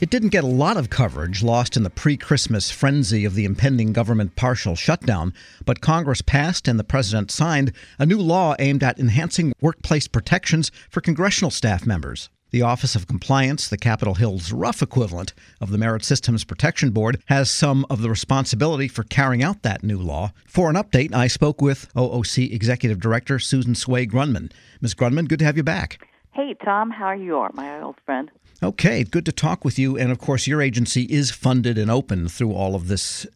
It didn't get a lot of coverage, lost in the pre Christmas frenzy of the impending government partial shutdown, but Congress passed and the president signed a new law aimed at enhancing workplace protections for congressional staff members. The Office of Compliance, the Capitol Hill's rough equivalent of the Merit Systems Protection Board, has some of the responsibility for carrying out that new law. For an update, I spoke with OOC Executive Director Susan Tsui Grundmann. Ms. Grundmann, good to have you back. Hey, Tom, how are you, my old friend? Okay, good to talk with you. And of course, your agency is funded and open through all of this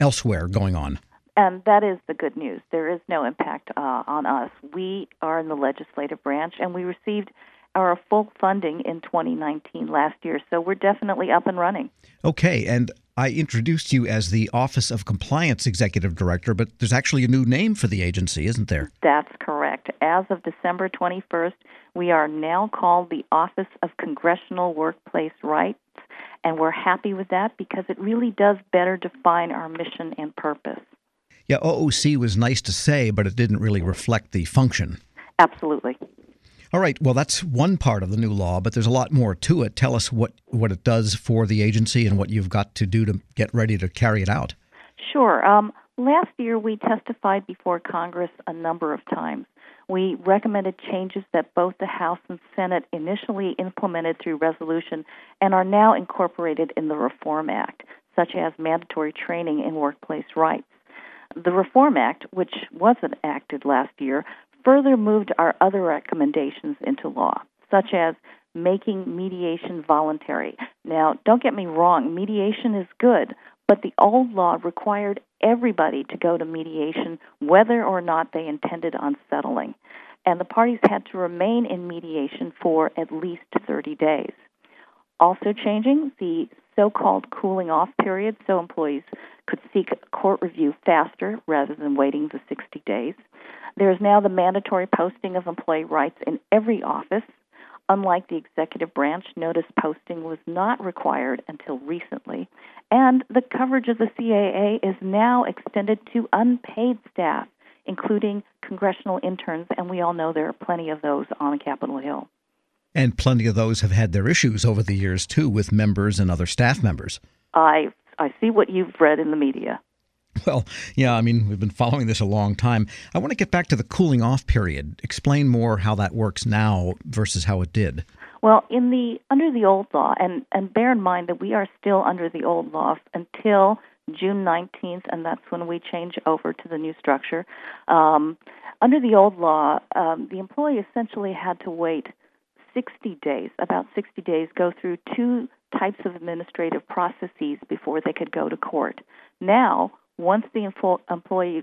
elsewhere going on. And that is the good news. There is no impact uh, on us. We are in the legislative branch, and we received our full funding in 2019 last year. So we're definitely up and running. Okay, and I introduced you as the Office of Compliance Executive Director, but there's actually a new name for the agency, isn't there? That's correct. As of December 21st, we are now called the Office of Congressional Workplace Rights, and we're happy with that because it really does better define our mission and purpose. Yeah, OOC was nice to say, but it didn't really reflect the function. Absolutely. All right. Well, that's one part of the new law, but there's a lot more to it. Tell us what, what it does for the agency and what you've got to do to get ready to carry it out. Sure. Um, last year, we testified before Congress a number of times. We recommended changes that both the House and Senate initially implemented through resolution and are now incorporated in the Reform Act, such as mandatory training in workplace rights. The Reform Act, which wasn't enacted last year, further moved our other recommendations into law, such as making mediation voluntary. Now, don't get me wrong, mediation is good, but the old law required everybody to go to mediation whether or not they intended on settling. And the parties had to remain in mediation for at least 30 days. Also changing the so called cooling off period so employees could seek court review faster rather than waiting the 60 days. There is now the mandatory posting of employee rights in every office. Unlike the executive branch, notice posting was not required until recently. And the coverage of the CAA is now extended to unpaid staff, including congressional interns, and we all know there are plenty of those on Capitol Hill. And plenty of those have had their issues over the years, too, with members and other staff members. I, I see what you've read in the media. Well, yeah, I mean, we've been following this a long time. I want to get back to the cooling off period. Explain more how that works now versus how it did. Well, in the under the old law, and and bear in mind that we are still under the old law until June 19th, and that's when we change over to the new structure. Um, under the old law, um, the employee essentially had to wait 60 days, about 60 days, go through two types of administrative processes before they could go to court. Now, once the employee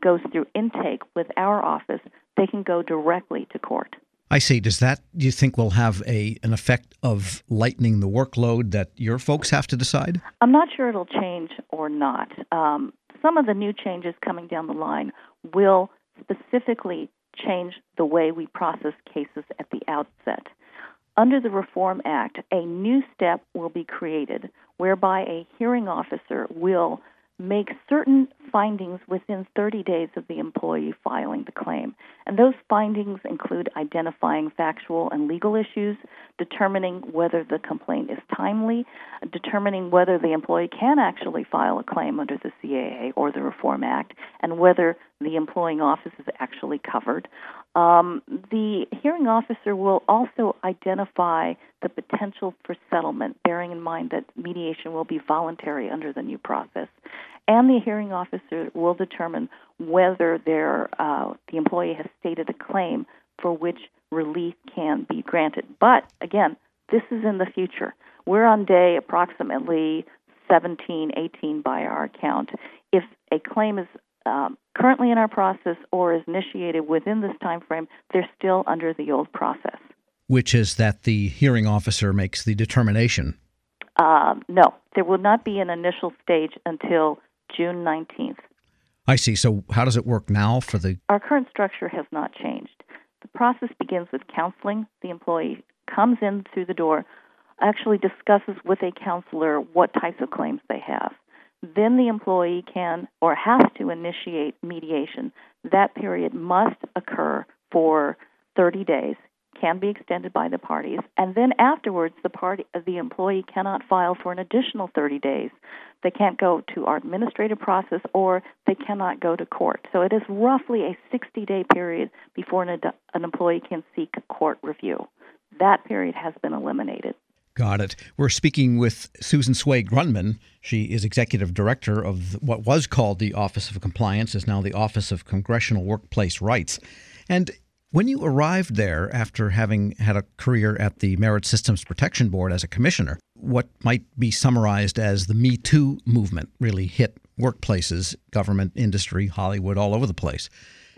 goes through intake with our office, they can go directly to court. I see. Does that do you think will have a an effect of lightening the workload that your folks have to decide? I'm not sure it'll change or not. Um, some of the new changes coming down the line will specifically change the way we process cases at the outset. Under the Reform Act, a new step will be created whereby a hearing officer will make certain findings within 30 days of the employee filing the claim. And those findings include identifying factual and legal issues, determining whether the complaint is timely, determining whether the employee can actually file a claim under the CAA or the Reform Act, and whether the employing office is actually covered. Um, the hearing officer will also identify the potential for settlement, bearing in mind that mediation will be voluntary under the new process. And the hearing officer will determine whether uh, the employee has stated a claim for which relief can be granted. But again, this is in the future. We're on day approximately 17, 18 by our count. If a claim is um, currently in our process or is initiated within this time frame, they're still under the old process. Which is that the hearing officer makes the determination? Um, no, there will not be an initial stage until June 19th. I see. So, how does it work now for the? Our current structure has not changed. The process begins with counseling. The employee comes in through the door, actually discusses with a counselor what types of claims they have then the employee can or has to initiate mediation. That period must occur for 30 days. can be extended by the parties, and then afterwards, the party, the employee cannot file for an additional 30 days. They can't go to our administrative process, or they cannot go to court. So it is roughly a 60-day period before an, an employee can seek court review. That period has been eliminated. Got it. We're speaking with Susan Tsui Grundmann. She is executive director of what was called the Office of Compliance, is now the Office of Congressional Workplace Rights. And when you arrived there after having had a career at the Merit Systems Protection Board as a commissioner, what might be summarized as the Me Too movement really hit workplaces, government, industry, Hollywood, all over the place.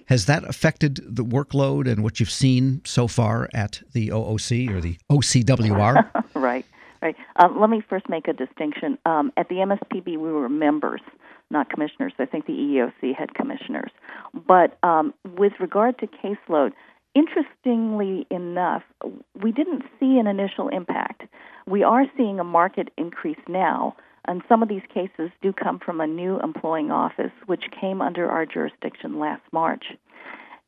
Has that affected the workload and what you've seen so far at the OOC or the OCWR? right. Um, let me first make a distinction. Um, at the MSPB, we were members, not commissioners. I think the EEOC had commissioners. But um, with regard to caseload, interestingly enough, we didn't see an initial impact. We are seeing a market increase now and some of these cases do come from a new employing office, which came under our jurisdiction last March.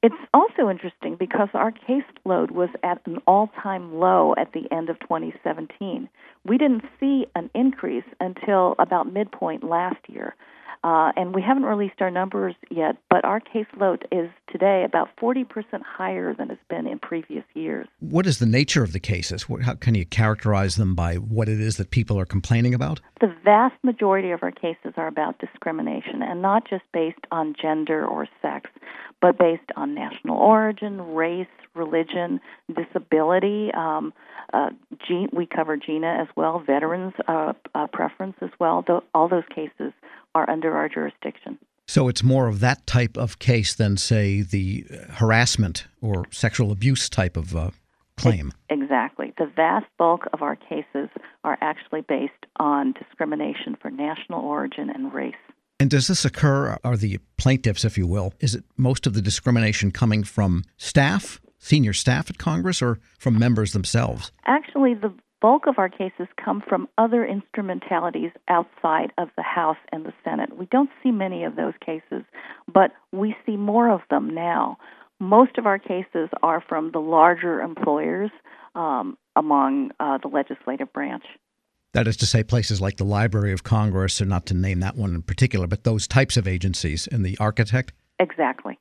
It's also interesting because our caseload was at an all time low at the end of 2017. We didn't see an increase until about midpoint last year. Uh, and we haven't released our numbers yet, but our caseload is today about 40% higher than it's been in previous years. What is the nature of the cases? How can you characterize them by what it is that people are complaining about? The vast majority of our cases are about discrimination, and not just based on gender or sex, but based on national origin, race, religion, disability. Um, uh, we cover GINA as well, veterans uh, uh, preference as well. all those cases are under our jurisdiction. So it's more of that type of case than, say, the harassment or sexual abuse type of uh, claim. Exactly. The vast bulk of our cases are actually based on discrimination for national origin and race. And does this occur, are the plaintiffs, if you will, is it most of the discrimination coming from staff, senior staff at Congress, or from members themselves? Actually, the bulk of our cases come from other instrumentalities outside of the House and the Senate. We don't see many of those cases, but we see more of them now. Most of our cases are from the larger employers um, among uh, the legislative branch. That is to say, places like the Library of Congress, or not to name that one in particular, but those types of agencies and the architect? Exactly.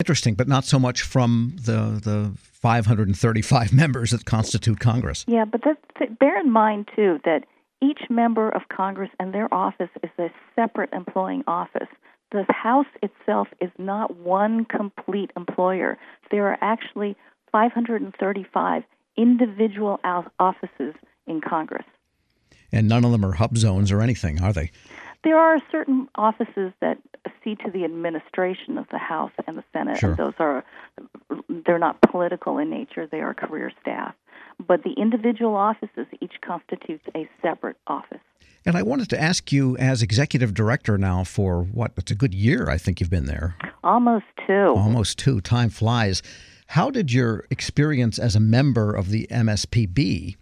Interesting, but not so much from the the 535 members that constitute Congress. Yeah, but that, bear in mind too that each member of Congress and their office is a separate employing office. The House itself is not one complete employer. There are actually 535 individual offices in Congress. And none of them are hub zones or anything, are they? There are certain offices that see to the administration of the House and the Senate, sure. and those are they're not political in nature; they are career staff. But the individual offices each constitutes a separate office. And I wanted to ask you, as executive director now for what? It's a good year, I think you've been there. Almost two. Almost two. Time flies. How did your experience as a member of the MSPB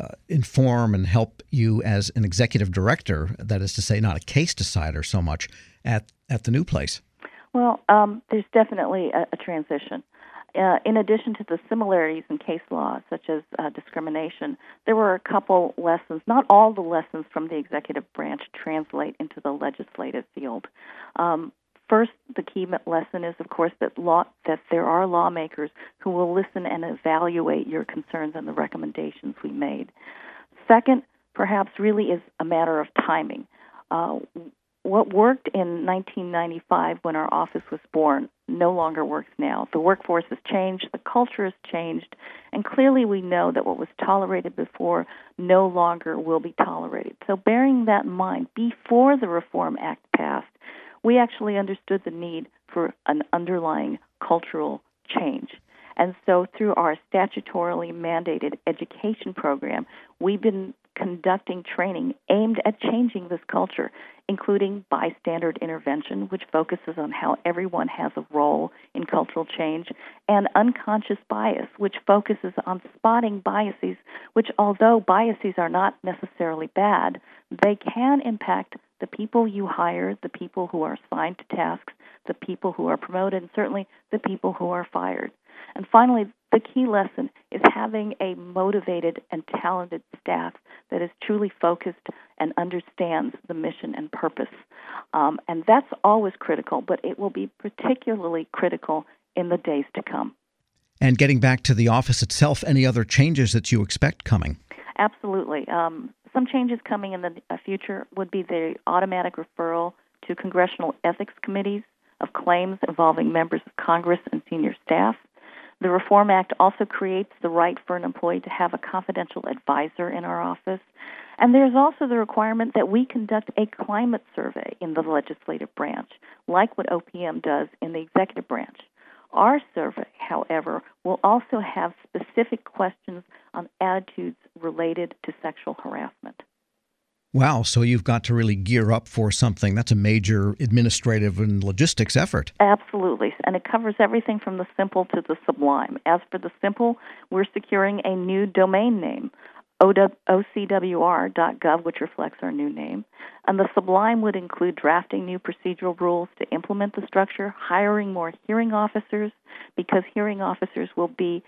uh, inform and help you as an executive director, that is to say, not a case decider so much, at, at the new place? Well, um, there's definitely a, a transition. Uh, in addition to the similarities in case law, such as uh, discrimination, there were a couple lessons. Not all the lessons from the executive branch translate into the legislative field. Um, First, the key lesson is, of course, that law that there are lawmakers who will listen and evaluate your concerns and the recommendations we made. Second, perhaps really is a matter of timing. Uh, what worked in 1995 when our office was born no longer works now. The workforce has changed, the culture has changed, and clearly we know that what was tolerated before no longer will be tolerated. So, bearing that in mind, before the Reform Act passed, we actually understood the need for an underlying cultural change. And so, through our statutorily mandated education program, we've been conducting training aimed at changing this culture, including bystander intervention, which focuses on how everyone has a role in cultural change, and unconscious bias, which focuses on spotting biases, which, although biases are not necessarily bad, they can impact the people you hire, the people who are assigned to tasks, the people who are promoted, and certainly the people who are fired. And finally, the key lesson is having a motivated and talented staff that is truly focused and understands the mission and purpose. Um, and that's always critical, but it will be particularly critical in the days to come. And getting back to the office itself, any other changes that you expect coming? Absolutely. Um, some changes coming in the uh, future would be the automatic referral to congressional ethics committees of claims involving members of Congress and senior staff. The Reform Act also creates the right for an employee to have a confidential advisor in our office. And there's also the requirement that we conduct a climate survey in the legislative branch, like what OPM does in the executive branch. Our survey, however, will also have specific questions on attitudes related to sexual harassment. Wow, so you've got to really gear up for something. That's a major administrative and logistics effort. Absolutely. And it covers everything from the simple to the sublime. As for the simple, we're securing a new domain name, ocwr.gov, which reflects our new name. And the sublime would include drafting new procedural rules to implement the structure, hiring more hearing officers, because hearing officers will be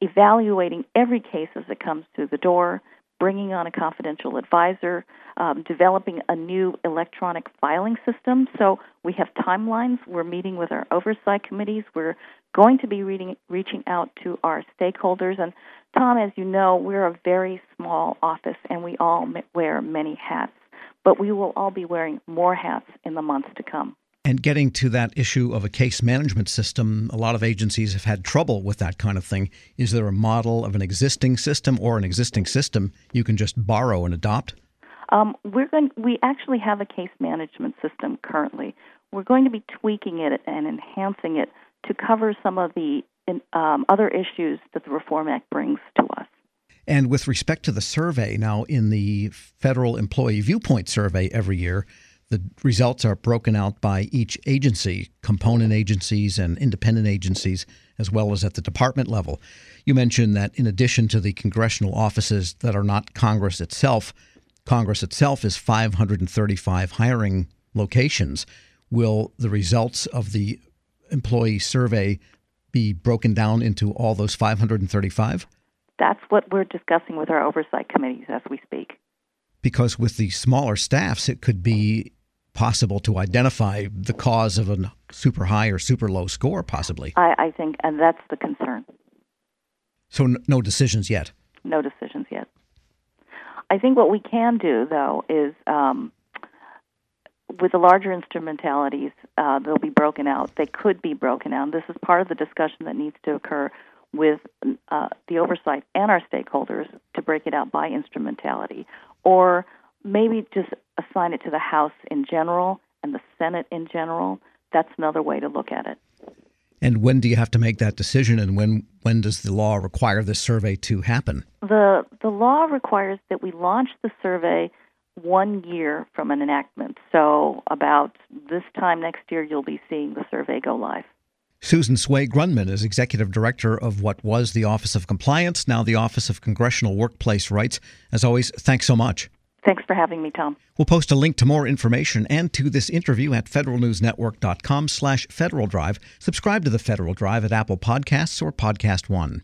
evaluating every case as it comes through the door, bringing on a confidential advisor, um, developing a new electronic filing system. So we have timelines. We're meeting with our oversight committees. We're going to be reading, reaching out to our stakeholders. And Tom, as you know, we're a very small office and we all wear many hats, but we will all be wearing more hats in the months to come. And getting to that issue of a case management system, a lot of agencies have had trouble with that kind of thing. Is there a model of an existing system or an existing system you can just borrow and adopt? Um, we're going. We actually have a case management system currently. We're going to be tweaking it and enhancing it to cover some of the um, other issues that the Reform Act brings to us. And with respect to the survey, now in the Federal Employee Viewpoint Survey every year, the results are broken out by each agency, component agencies and independent agencies, as well as at the department level. You mentioned that in addition to the congressional offices that are not Congress itself, Congress itself is 535 hiring locations. Will the results of the employee survey be broken down into all those 535? That's what we're discussing with our oversight committees as we speak. Because with the smaller staffs, it could be possible to identify the cause of a super high or super low score, possibly. I, I think, and that's the concern. So, n- no decisions yet? No decisions yet. I think what we can do, though, is um, with the larger instrumentalities, uh, they'll be broken out. They could be broken out. This is part of the discussion that needs to occur with uh, the oversight and our stakeholders to break it out by instrumentality, or maybe just assign it to the House in general and the Senate in general. That's another way to look at it. And when do you have to make that decision, and when when does the law require this survey to happen? The the law requires that we launch the survey one year from an enactment. So about this time next year, you'll be seeing the survey go live. Susan Tsui Grundmann is executive director of what was the Office of Compliance, now the Office of Congressional Workplace Rights. As always, thanks so much. Thanks for having me, Tom. We'll post a link to more information and to this interview at federalnewsnetwork.com slash Federal Drive. Subscribe to the Federal Drive at Apple Podcasts or Podcast One.